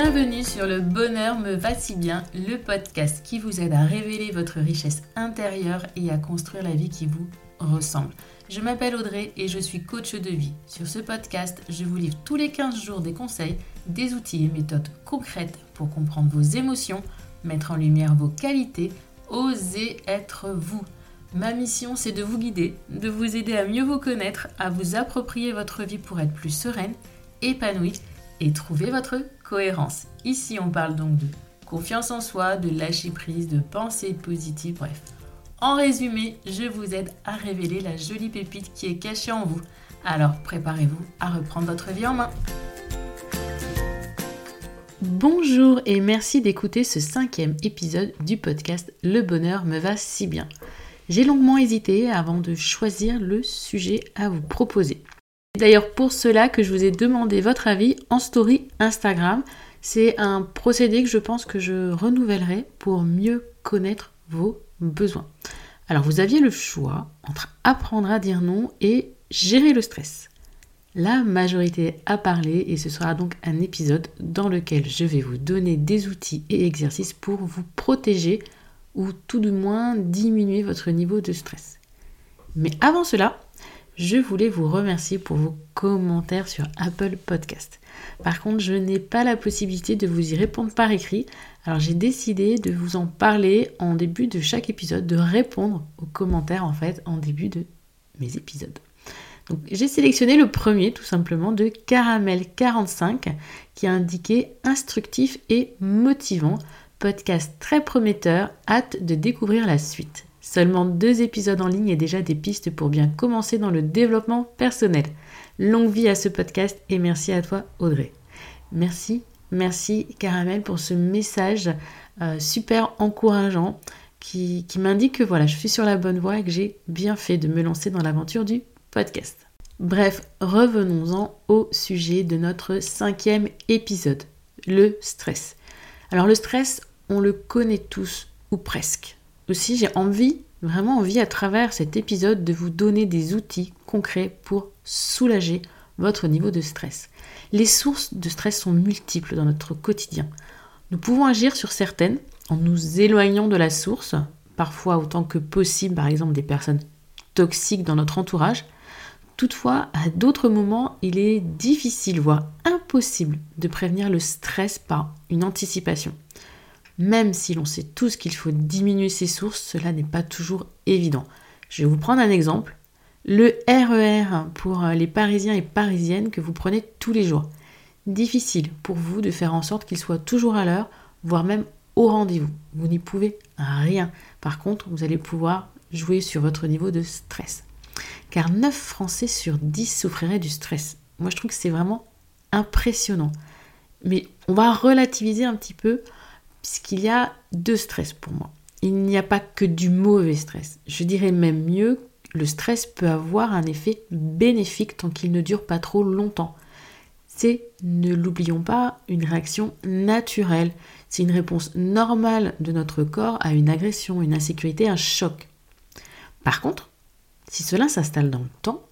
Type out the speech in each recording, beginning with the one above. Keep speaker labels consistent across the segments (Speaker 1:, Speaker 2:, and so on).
Speaker 1: Bienvenue sur Le Bonheur me va si bien, le podcast qui vous aide à révéler votre richesse intérieure et à construire la vie qui vous ressemble. Je m'appelle Audrey et je suis coach de vie. Sur ce podcast, je vous livre tous les 15 jours des conseils, des outils et méthodes concrètes pour comprendre vos émotions, mettre en lumière vos qualités, oser être vous. Ma mission, c'est de vous guider, de vous aider à mieux vous connaître, à vous approprier votre vie pour être plus sereine, épanouie et trouver votre cohérence. Ici, on parle donc de confiance en soi, de lâcher prise, de pensée positive, bref. En résumé, je vous aide à révéler la jolie pépite qui est cachée en vous. Alors préparez-vous à reprendre votre vie en main. Bonjour et merci d'écouter ce cinquième épisode du podcast Le bonheur me va si bien. J'ai longuement hésité avant de choisir le sujet à vous proposer. D'ailleurs pour cela que je vous ai demandé votre avis en story Instagram. C'est un procédé que je pense que je renouvellerai pour mieux connaître vos besoins. Alors vous aviez le choix entre apprendre à dire non et gérer le stress. La majorité a parlé et ce sera donc un épisode dans lequel je vais vous donner des outils et exercices pour vous protéger ou tout du moins diminuer votre niveau de stress. Mais avant cela, je voulais vous remercier pour vos commentaires sur Apple Podcast. Par contre, je n'ai pas la possibilité de vous y répondre par écrit, alors j'ai décidé de vous en parler en début de chaque épisode, de répondre aux commentaires en fait en début de mes épisodes. Donc j'ai sélectionné le premier tout simplement de Caramel45 qui a indiqué instructif et motivant, podcast très prometteur, hâte de découvrir la suite. Seulement deux épisodes en ligne et déjà des pistes pour bien commencer dans le développement personnel. Longue vie à ce podcast et merci à toi Audrey. Merci, merci Caramel pour ce message euh, super encourageant qui, qui m'indique que voilà, je suis sur la bonne voie et que j'ai bien fait de me lancer dans l'aventure du podcast. Bref, revenons-en au sujet de notre cinquième épisode, le stress. Alors le stress, on le connaît tous, ou presque aussi, j'ai envie, vraiment envie à travers cet épisode de vous donner des outils concrets pour soulager votre niveau de stress. Les sources de stress sont multiples dans notre quotidien. Nous pouvons agir sur certaines en nous éloignant de la source, parfois autant que possible, par exemple des personnes toxiques dans notre entourage. Toutefois, à d'autres moments, il est difficile, voire impossible, de prévenir le stress par une anticipation. Même si l'on sait tous qu'il faut diminuer ses sources, cela n'est pas toujours évident. Je vais vous prendre un exemple. Le RER e pour les Parisiens et Parisiennes que vous prenez tous les jours. Difficile pour vous de faire en sorte qu'il soit toujours à l'heure, voire même au rendez-vous. Vous n'y pouvez rien. Par contre, vous allez pouvoir jouer sur votre niveau de stress. Car 9 Français sur 10 souffriraient du stress. Moi, je trouve que c'est vraiment impressionnant. Mais on va relativiser un petit peu puisqu'il y a deux stress pour moi. Il n'y a pas que du mauvais stress. Je dirais même mieux, le stress peut avoir un effet bénéfique tant qu'il ne dure pas trop longtemps. C'est, ne l'oublions pas, une réaction naturelle. C'est une réponse normale de notre corps à une agression, une insécurité, un choc. Par contre, si cela s'installe dans le temps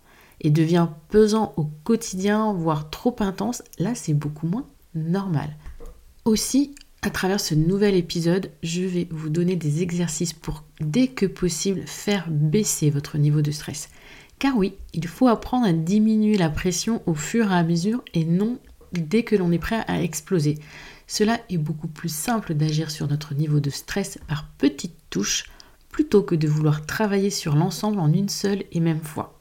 Speaker 1: et devient pesant au quotidien, voire trop intense, là c'est beaucoup moins normal. Aussi, à travers ce nouvel épisode, je vais vous donner des exercices pour, dès que possible, faire baisser votre niveau de stress. Car oui, il faut apprendre à diminuer la pression au fur et à mesure et non dès que l'on est prêt à exploser. Cela est beaucoup plus simple d'agir sur notre niveau de stress par petites touches plutôt que de vouloir travailler sur l'ensemble en une seule et même fois.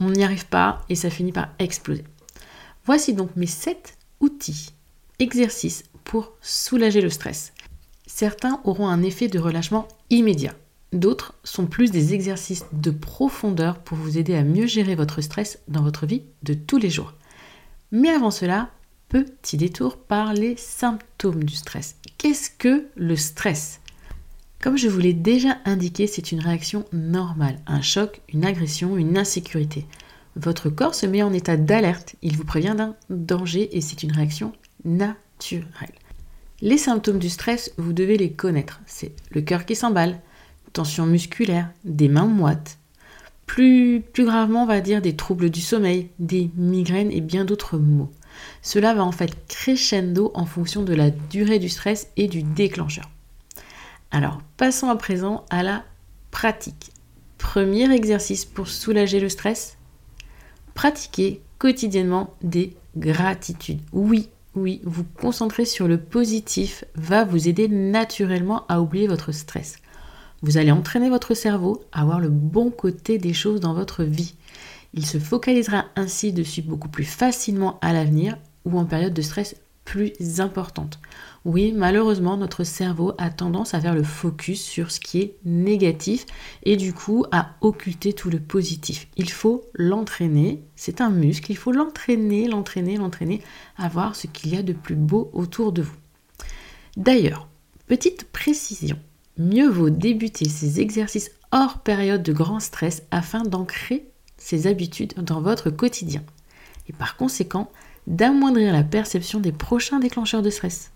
Speaker 1: On n'y arrive pas et ça finit par exploser. Voici donc mes 7 outils, exercices pour soulager le stress. Certains auront un effet de relâchement immédiat. D'autres sont plus des exercices de profondeur pour vous aider à mieux gérer votre stress dans votre vie de tous les jours. Mais avant cela, petit détour par les symptômes du stress. Qu'est-ce que le stress? Comme je vous l'ai déjà indiqué, c'est une réaction normale, un choc, une agression, une insécurité. Votre corps se met en état d'alerte, il vous prévient d'un danger et c'est une réaction naturelle. Les symptômes du stress, vous devez les connaître. C'est le cœur qui s'emballe, tension musculaire, des mains moites. Plus, plus gravement, on va dire des troubles du sommeil, des migraines et bien d'autres maux. Cela va en fait crescendo en fonction de la durée du stress et du déclencheur. Alors, passons à présent à la pratique. Premier exercice pour soulager le stress, pratiquez quotidiennement des gratitudes. Oui, oui, vous concentrer sur le positif va vous aider naturellement à oublier votre stress. Vous allez entraîner votre cerveau à voir le bon côté des choses dans votre vie. Il se focalisera ainsi dessus beaucoup plus facilement à l'avenir ou en période de stress plus importante. Oui, malheureusement, notre cerveau a tendance à faire le focus sur ce qui est négatif et du coup à occulter tout le positif. Il faut l'entraîner, c'est un muscle, il faut l'entraîner, l'entraîner, l'entraîner à voir ce qu'il y a de plus beau autour de vous. D'ailleurs, petite précision, mieux vaut débuter ces exercices hors période de grand stress afin d'ancrer ces habitudes dans votre quotidien et par conséquent d'amoindrir la perception des prochains déclencheurs de stress.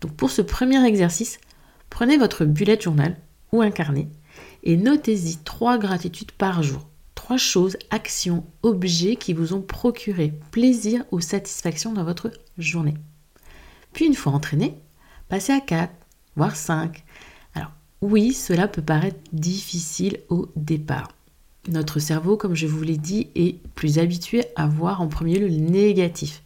Speaker 1: Donc pour ce premier exercice, prenez votre bullet journal ou un carnet et notez-y trois gratitudes par jour. Trois choses, actions, objets qui vous ont procuré plaisir ou satisfaction dans votre journée. Puis une fois entraîné, passez à 4, voire 5. Alors oui, cela peut paraître difficile au départ. Notre cerveau, comme je vous l'ai dit, est plus habitué à voir en premier lieu le négatif.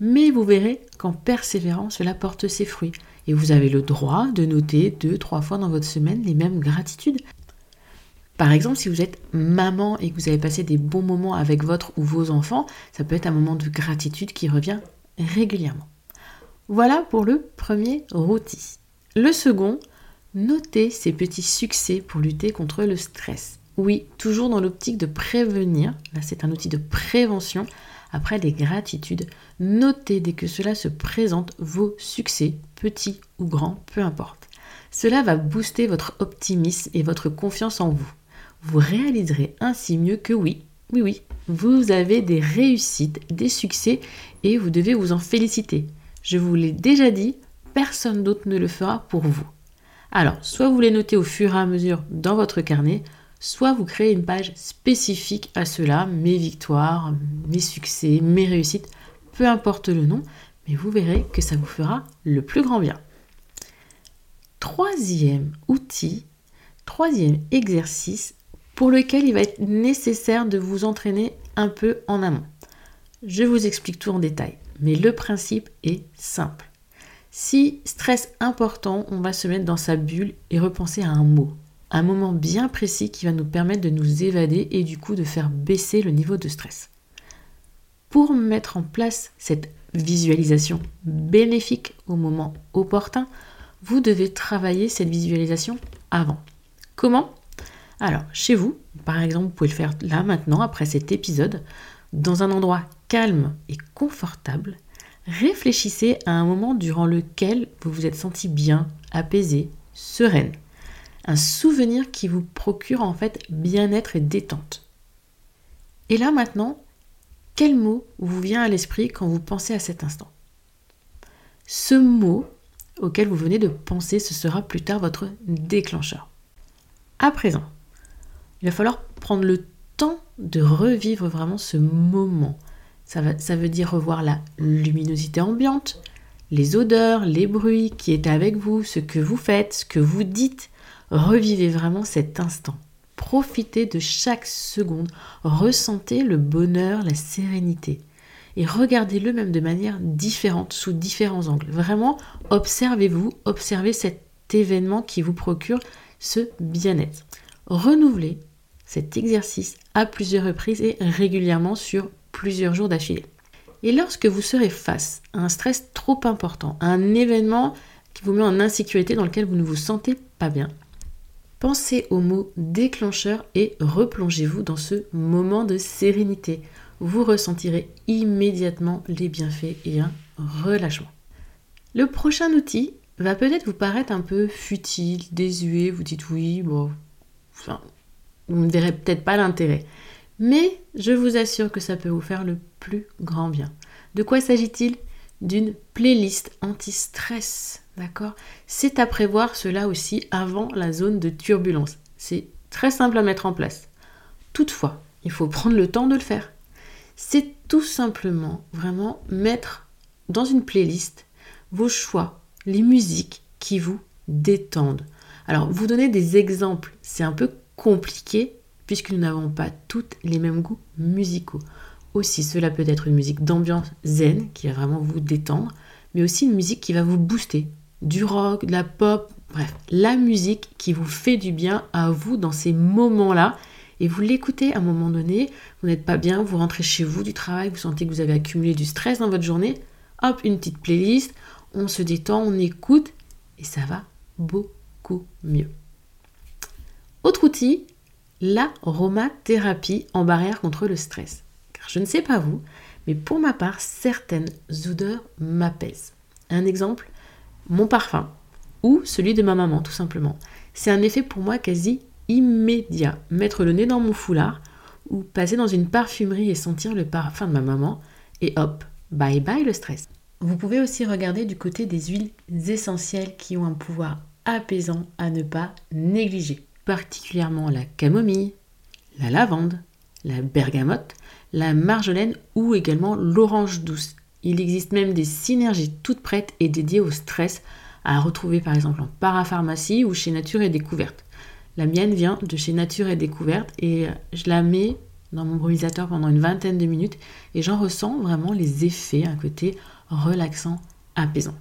Speaker 1: Mais vous verrez qu'en persévérant, cela porte ses fruits. Et vous avez le droit de noter deux, trois fois dans votre semaine les mêmes gratitudes. Par exemple, si vous êtes maman et que vous avez passé des bons moments avec votre ou vos enfants, ça peut être un moment de gratitude qui revient régulièrement. Voilà pour le premier outil. Le second, notez ces petits succès pour lutter contre le stress. Oui, toujours dans l'optique de prévenir, là c'est un outil de prévention, après les gratitudes, notez dès que cela se présente vos succès, petits ou grands, peu importe. Cela va booster votre optimisme et votre confiance en vous. Vous réaliserez ainsi mieux que oui, oui, oui, vous avez des réussites, des succès et vous devez vous en féliciter. Je vous l'ai déjà dit, personne d'autre ne le fera pour vous. Alors, soit vous les notez au fur et à mesure dans votre carnet, soit vous créez une page spécifique à cela, mes victoires, mes succès, mes réussites, peu importe le nom, mais vous verrez que ça vous fera le plus grand bien. Troisième outil, troisième exercice pour lequel il va être nécessaire de vous entraîner un peu en amont. Je vous explique tout en détail, mais le principe est simple. Si stress important, on va se mettre dans sa bulle et repenser à un mot, un moment bien précis qui va nous permettre de nous évader et du coup de faire baisser le niveau de stress. Pour mettre en place cette visualisation bénéfique au moment opportun, vous devez travailler cette visualisation avant. Comment? Alors, chez vous, par exemple, vous pouvez le faire là maintenant, après cet épisode, dans un endroit calme et confortable. Réfléchissez à un moment durant lequel vous vous êtes senti bien, apaisé, sereine un souvenir qui vous procure en fait bien-être et détente. Et là maintenant, quel mot vous vient à l'esprit quand vous pensez à cet instant? Ce mot auquel vous venez de penser, ce sera plus tard votre déclencheur. À présent, il va falloir prendre le temps de revivre vraiment ce moment. Ça, veut dire revoir la luminosité ambiante, les odeurs, les bruits qui étaient avec vous, ce que vous faites, ce que vous dites, Revivez vraiment cet instant. Profitez de chaque seconde. Ressentez le bonheur, la sérénité. Et regardez-le même de manière différente, sous différents angles. Vraiment, observez-vous, observez cet événement qui vous procure ce bien-être. Renouvelez cet exercice à plusieurs reprises et régulièrement sur plusieurs jours d'affilée. Et lorsque vous serez face à un stress trop important, à un événement qui vous met en insécurité dans lequel vous ne vous sentez pas bien, Pensez au mot déclencheur et replongez-vous dans ce moment de sérénité. Vous ressentirez immédiatement les bienfaits et un relâchement. Le prochain outil va peut-être vous paraître un peu futile, désuet, vous dites oui, bon, vous ne verrez peut-être pas l'intérêt. Mais je vous assure que ça peut vous faire le plus grand bien. De quoi s'agit-il? D'une playlist anti-stress D'accord? C'est à prévoir cela aussi avant la zone de turbulence. C'est très simple à mettre en place. Toutefois, il faut prendre le temps de le faire. c'est tout simplement vraiment mettre dans une playlist vos choix, les musiques qui vous détendent. Alors, vous donner des exemples, c'est un peu compliqué puisque nous n'avons pas toutes les mêmes goûts musicaux. Aussi, cela peut être une musique d'ambiance zen qui va vraiment vous détendre, mais aussi une musique qui va vous booster. Du rock, de la pop, bref, la musique qui vous fait du bien à vous dans ces moments-là. Et vous l'écoutez à un moment donné, vous n'êtes pas bien, vous rentrez chez vous du travail, vous sentez que vous avez accumulé du stress dans votre journée. Hop, une petite playlist, on se détend, on écoute, et ça va beaucoup mieux. Autre outil, l'aromathérapie en barrière contre le stress. Car je ne sais pas vous, mais pour ma part, certaines odeurs m'apaisent. Un exemple, mon parfum ou celui de ma maman tout simplement. C'est un effet pour moi quasi immédiat. Mettre le nez dans mon foulard ou passer dans une parfumerie et sentir le parfum de ma maman et hop, bye bye le stress. Vous pouvez aussi regarder du côté des huiles essentielles qui ont un pouvoir apaisant à ne pas négliger, particulièrement la camomille, la lavande, la bergamote, la marjolaine ou également l'orange douce. Il existe même des synergies toutes prêtes et dédiées au stress à retrouver par exemple en parapharmacie ou chez Nature et Découverte. La mienne vient de chez Nature et Découverte et je la mets dans mon brumisateur pendant une vingtaine de minutes et j'en ressens vraiment les effets, un côté relaxant, apaisant.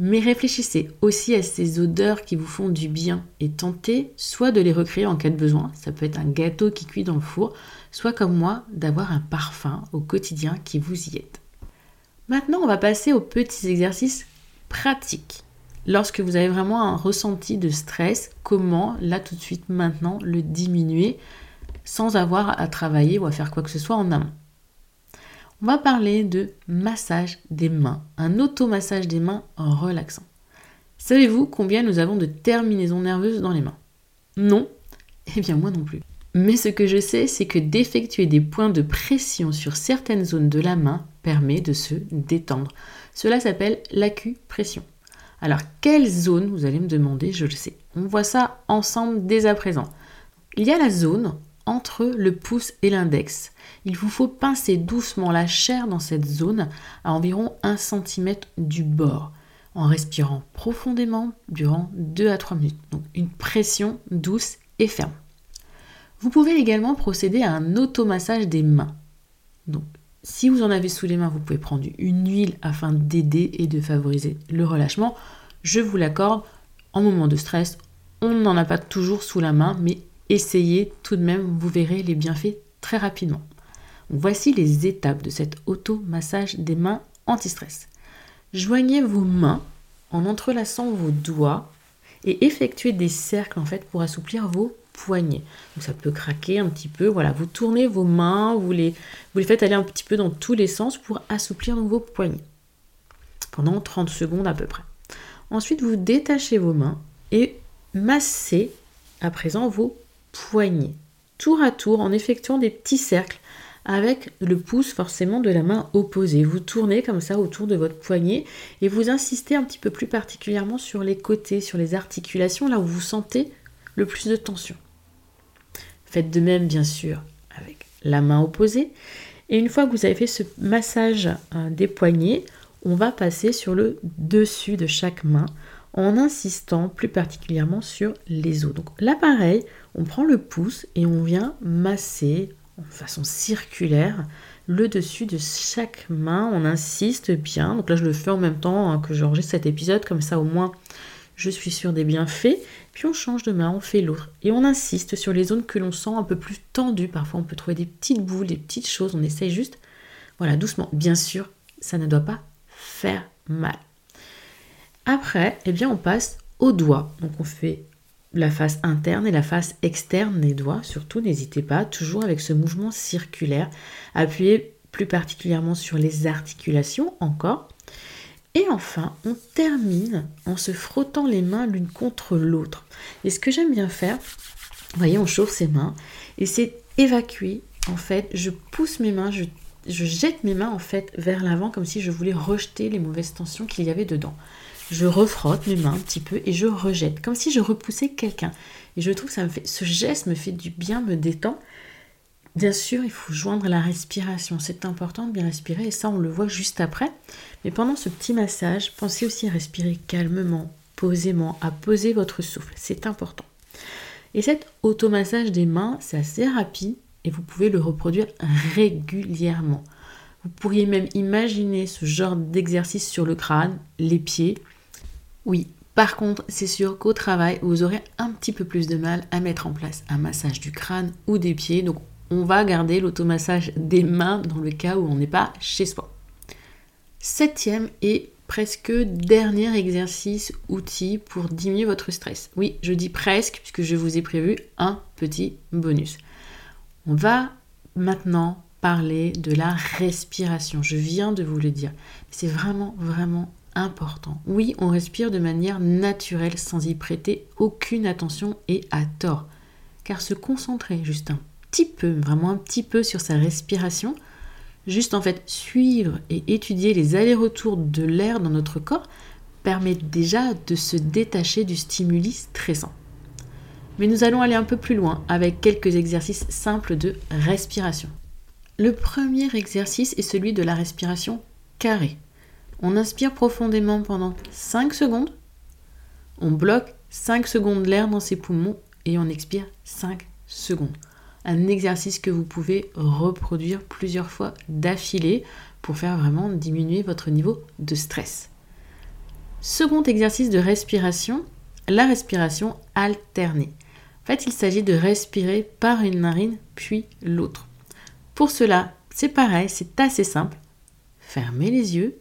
Speaker 1: Mais réfléchissez aussi à ces odeurs qui vous font du bien et tentez soit de les recréer en cas de besoin, ça peut être un gâteau qui cuit dans le four, soit comme moi d'avoir un parfum au quotidien qui vous y aide. Maintenant, on va passer aux petits exercices pratiques. Lorsque vous avez vraiment un ressenti de stress, comment là tout de suite maintenant le diminuer sans avoir à travailler ou à faire quoi que ce soit en amont? On va parler de massage des mains, un automassage des mains relaxant. Savez-vous combien nous avons de terminaisons nerveuses dans les mains? Non? Eh bien moi non plus. Mais ce que je sais, c'est que d'effectuer des points de pression sur certaines zones de la main de se détendre. Cela s'appelle l'acupression. Alors, quelle zone, vous allez me demander, je le sais. On voit ça ensemble dès à présent. Il y a la zone entre le pouce et l'index. Il vous faut pincer doucement la chair dans cette zone à environ 1 cm du bord en respirant profondément durant 2 à 3 minutes. Donc une pression douce et ferme. Vous pouvez également procéder à un automassage des mains. Donc si vous en avez sous les mains, vous pouvez prendre une huile afin d'aider et de favoriser le relâchement. Je vous l'accorde, en moment de stress, on n'en a pas toujours sous la main, mais essayez tout de même, vous verrez les bienfaits très rapidement. Voici les étapes de cet auto-massage des mains anti-stress. Joignez vos mains en entrelaçant vos doigts et effectuez des cercles en fait pour assouplir vos poignets. Donc ça peut craquer un petit peu. Voilà, vous tournez vos mains, vous les, vous les faites aller un petit peu dans tous les sens pour assouplir vos poignets pendant 30 secondes à peu près. Ensuite, vous détachez vos mains et massez à présent vos poignets, tour à tour en effectuant des petits cercles avec le pouce forcément de la main opposée. Vous tournez comme ça autour de votre poignet et vous insistez un petit peu plus particulièrement sur les côtés, sur les articulations, là où vous sentez le plus de tension. Faites de même bien sûr avec la main opposée. Et une fois que vous avez fait ce massage euh, des poignets, on va passer sur le dessus de chaque main en insistant plus particulièrement sur les os. Donc là pareil, on prend le pouce et on vient masser en façon circulaire le dessus de chaque main. On insiste bien. Donc là je le fais en même temps hein, que j'enregistre cet épisode, comme ça au moins je suis sûre des bienfaits. Puis on change de main, on fait l'autre. Et on insiste sur les zones que l'on sent un peu plus tendues. Parfois on peut trouver des petites boules, des petites choses. On essaye juste, voilà, doucement. Bien sûr, ça ne doit pas faire mal. Après, eh bien, on passe aux doigts. Donc, on fait la face interne et la face externe des doigts. Surtout, n'hésitez pas, toujours avec ce mouvement circulaire. Appuyez plus particulièrement sur les articulations encore. Et enfin, on termine en se frottant les mains l'une contre l'autre. Et ce que j'aime bien faire, vous voyez, on chauffe ses mains et c'est évacuer. En fait, je pousse mes mains, je, je jette mes mains en fait vers l'avant comme si je voulais rejeter les mauvaises tensions qu'il y avait dedans je refrotte mes mains un petit peu et je rejette, comme si je repoussais quelqu'un. Et je trouve que ça me fait, ce geste me fait du bien, me détend. Bien sûr, il faut joindre la respiration. C'est important de bien respirer et ça, on le voit juste après. Mais pendant ce petit massage, pensez aussi à respirer calmement, posément, à poser votre souffle. C'est important. Et cet automassage des mains, c'est assez rapide et vous pouvez le reproduire régulièrement. Vous pourriez même imaginer ce genre d'exercice sur le crâne, les pieds. Oui, par contre, c'est sûr qu'au travail, vous aurez un petit peu plus de mal à mettre en place un massage du crâne ou des pieds. On va garder l'automassage des mains dans le cas où on n'est pas chez soi. Septième et presque dernier exercice outil pour diminuer votre stress. Oui, je dis presque puisque je vous ai prévu un petit bonus. On va maintenant parler de la respiration. Je viens de vous le dire. C'est vraiment, vraiment important. Oui, on respire de manière naturelle sans y prêter aucune attention et à tort. Car se concentrer juste un petit peu, vraiment un petit peu sur sa respiration, juste en fait suivre et étudier les allers-retours de l'air dans notre corps permet déjà de se détacher du stimuli stressant. Mais nous allons aller un peu plus loin avec quelques exercices simples de respiration. Le premier exercice est celui de la respiration carrée. On inspire profondément pendant 5 secondes, on bloque 5 secondes l'air dans ses poumons et on expire 5 secondes. Un exercice que vous pouvez reproduire plusieurs fois d'affilée pour faire vraiment diminuer votre niveau de stress. Second exercice de respiration, la respiration alternée. En fait, il s'agit de respirer par une narine puis l'autre. Pour cela, c'est pareil, c'est assez simple. Fermez les yeux,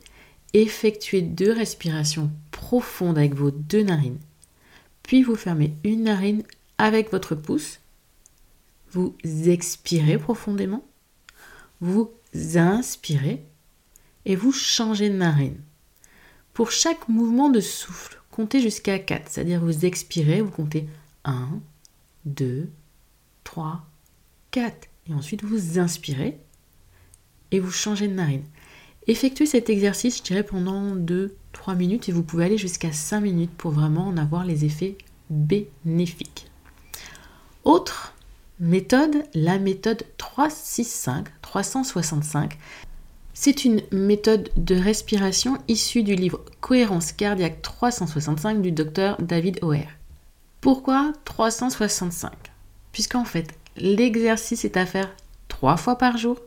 Speaker 1: effectuez deux respirations profondes avec vos deux narines. Puis vous fermez une narine avec votre pouce. Vous expirez profondément. Vous inspirez et vous changez de narine. Pour chaque mouvement de souffle, comptez jusqu'à 4, c'est-à-dire vous expirez, vous comptez 1, 2, 3, 4. Et ensuite, vous inspirez et vous changez de narine. Effectuez cet exercice, je dirais, pendant 2-3 minutes et vous pouvez aller jusqu'à 5 minutes pour vraiment en avoir les effets bénéfiques. Autre méthode, la méthode 365, 365. C'est une méthode de respiration issue du livre Cohérence cardiaque 365 du docteur David O'Hare. Pourquoi 365 Puisqu'en fait, L'exercice est à faire trois fois par jour.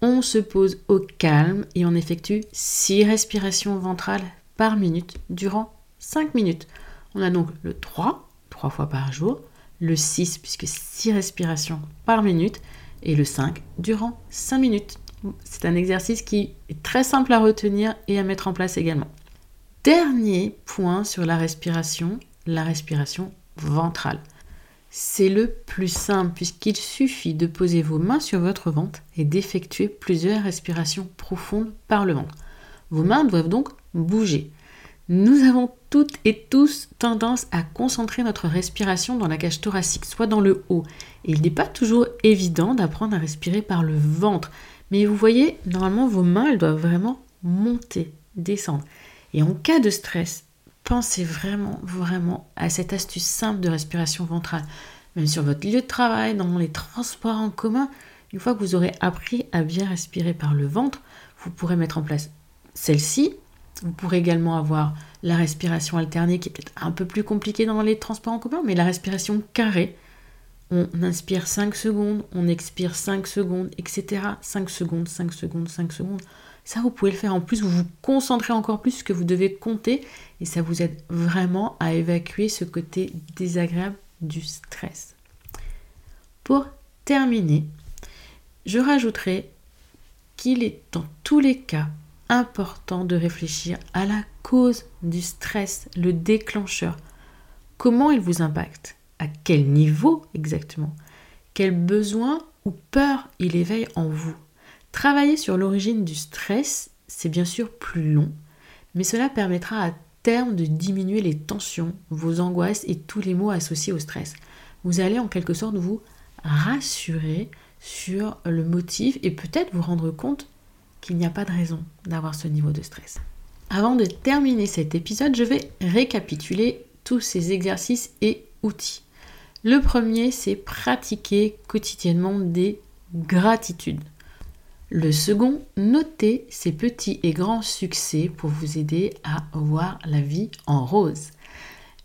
Speaker 1: On se pose au calme et on effectue six respirations ventrales par minute durant 5 minutes. On a donc le 3, trois fois par jour, le 6 puisque 6 respirations par minute et le 5 durant 5 minutes. C'est un exercice qui est très simple à retenir et à mettre en place également. Dernier point sur la respiration, la respiration ventrale. C'est le plus simple puisqu'il suffit de poser vos mains sur votre ventre et d'effectuer plusieurs respirations profondes par le ventre. Vos mains doivent donc bouger. Nous avons toutes et tous tendance à concentrer notre respiration dans la cage thoracique, soit dans le haut. Et il n'est pas toujours évident d'apprendre à respirer par le ventre. Mais vous voyez, normalement, vos mains, elles doivent vraiment monter, descendre. Et en cas de stress, pensez vraiment, vraiment à cette astuce simple de respiration ventrale. Même sur votre lieu de travail, dans les transports en commun, une fois que vous aurez appris à bien respirer par le ventre, vous pourrez mettre en place celle-ci. Vous pourrez également avoir la respiration alternée qui est peut-être un peu plus compliquée dans les transports en commun, mais la respiration carrée. On inspire 5 secondes, on expire 5 secondes, etc. 5 secondes, 5 secondes, 5 secondes. Ça, vous pouvez le faire en plus, vous vous concentrez encore plus que vous devez compter et ça vous aide vraiment à évacuer ce côté désagréable du stress. Pour terminer, je rajouterai qu'il est dans tous les cas important de réfléchir à la cause du stress, le déclencheur. Comment il vous impacte? À quel niveau exactement? Quel besoin ou peur il éveille en vous? Travailler sur l'origine du stress, c'est bien sûr plus long, mais cela permettra à terme de diminuer les tensions, vos angoisses et tous les maux associés au stress. Vous allez en quelque sorte vous rassurer sur le motif et peut-être vous rendre compte qu'il n'y a pas de raison d'avoir ce niveau de stress. Avant de terminer cet épisode, je vais récapituler tous ces exercices et outils. Le premier, c'est pratiquer quotidiennement des gratitude. Le second, notez ses petits et grands succès pour vous aider à voir la vie en rose.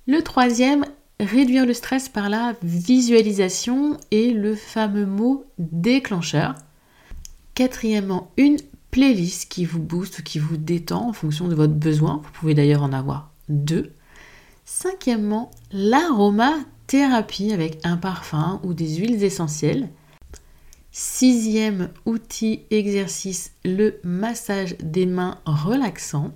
Speaker 1: Le troisième, réduire le stress par la visualisation et le fameux mot déclencheur. Quatrièmement, une playlist qui vous booste ou qui vous détend en fonction de votre besoin. Vous pouvez d'ailleurs en avoir deux. Cinquièmement, l'aromathérapie avec un parfum ou des huiles essentielles. Sixième outil exercice, le massage des mains relaxant.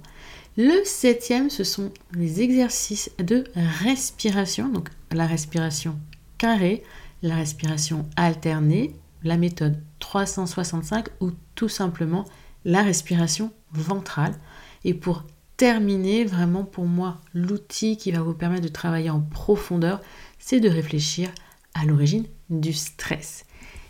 Speaker 1: Le septième, ce sont les exercices de respiration, donc la respiration carrée, la respiration alternée, la méthode 365 ou tout simplement la respiration ventrale. Et pour terminer, vraiment pour moi, l'outil qui va vous permettre de travailler en profondeur, c'est de réfléchir à l'origine du stress.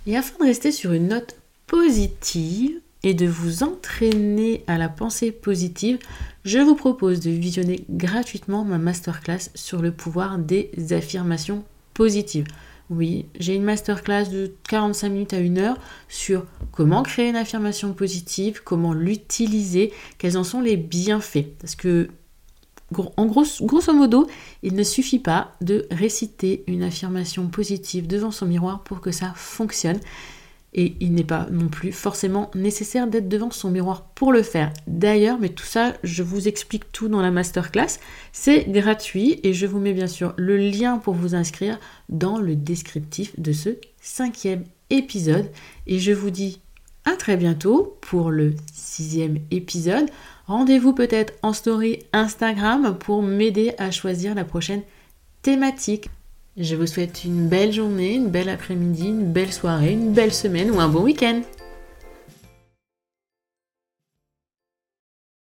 Speaker 1: Et afin de rester sur une note positive et de vous entraîner à la pensée positive, je vous propose de visionner gratuitement ma masterclass sur le pouvoir des affirmations positives. Oui, j'ai une masterclass de 45 minutes à 1 heure sur comment créer une affirmation positive, comment l'utiliser, quels en sont les bienfaits. Parce que, en gros, grosso modo, il ne suffit pas de réciter une affirmation positive devant son miroir pour que ça fonctionne et il n'est pas non plus forcément nécessaire d'être devant son miroir pour le faire. D'ailleurs, mais tout ça, je vous explique tout dans la masterclass. C'est gratuit et je vous mets bien sûr le lien pour vous inscrire dans le descriptif de ce cinquième épisode. Et je vous dis à très bientôt pour le sixième épisode. Rendez-vous peut-être en story Instagram pour m'aider à choisir la prochaine thématique. Je vous souhaite une belle journée, une belle après-midi, une belle soirée, une belle semaine ou un bon week-end.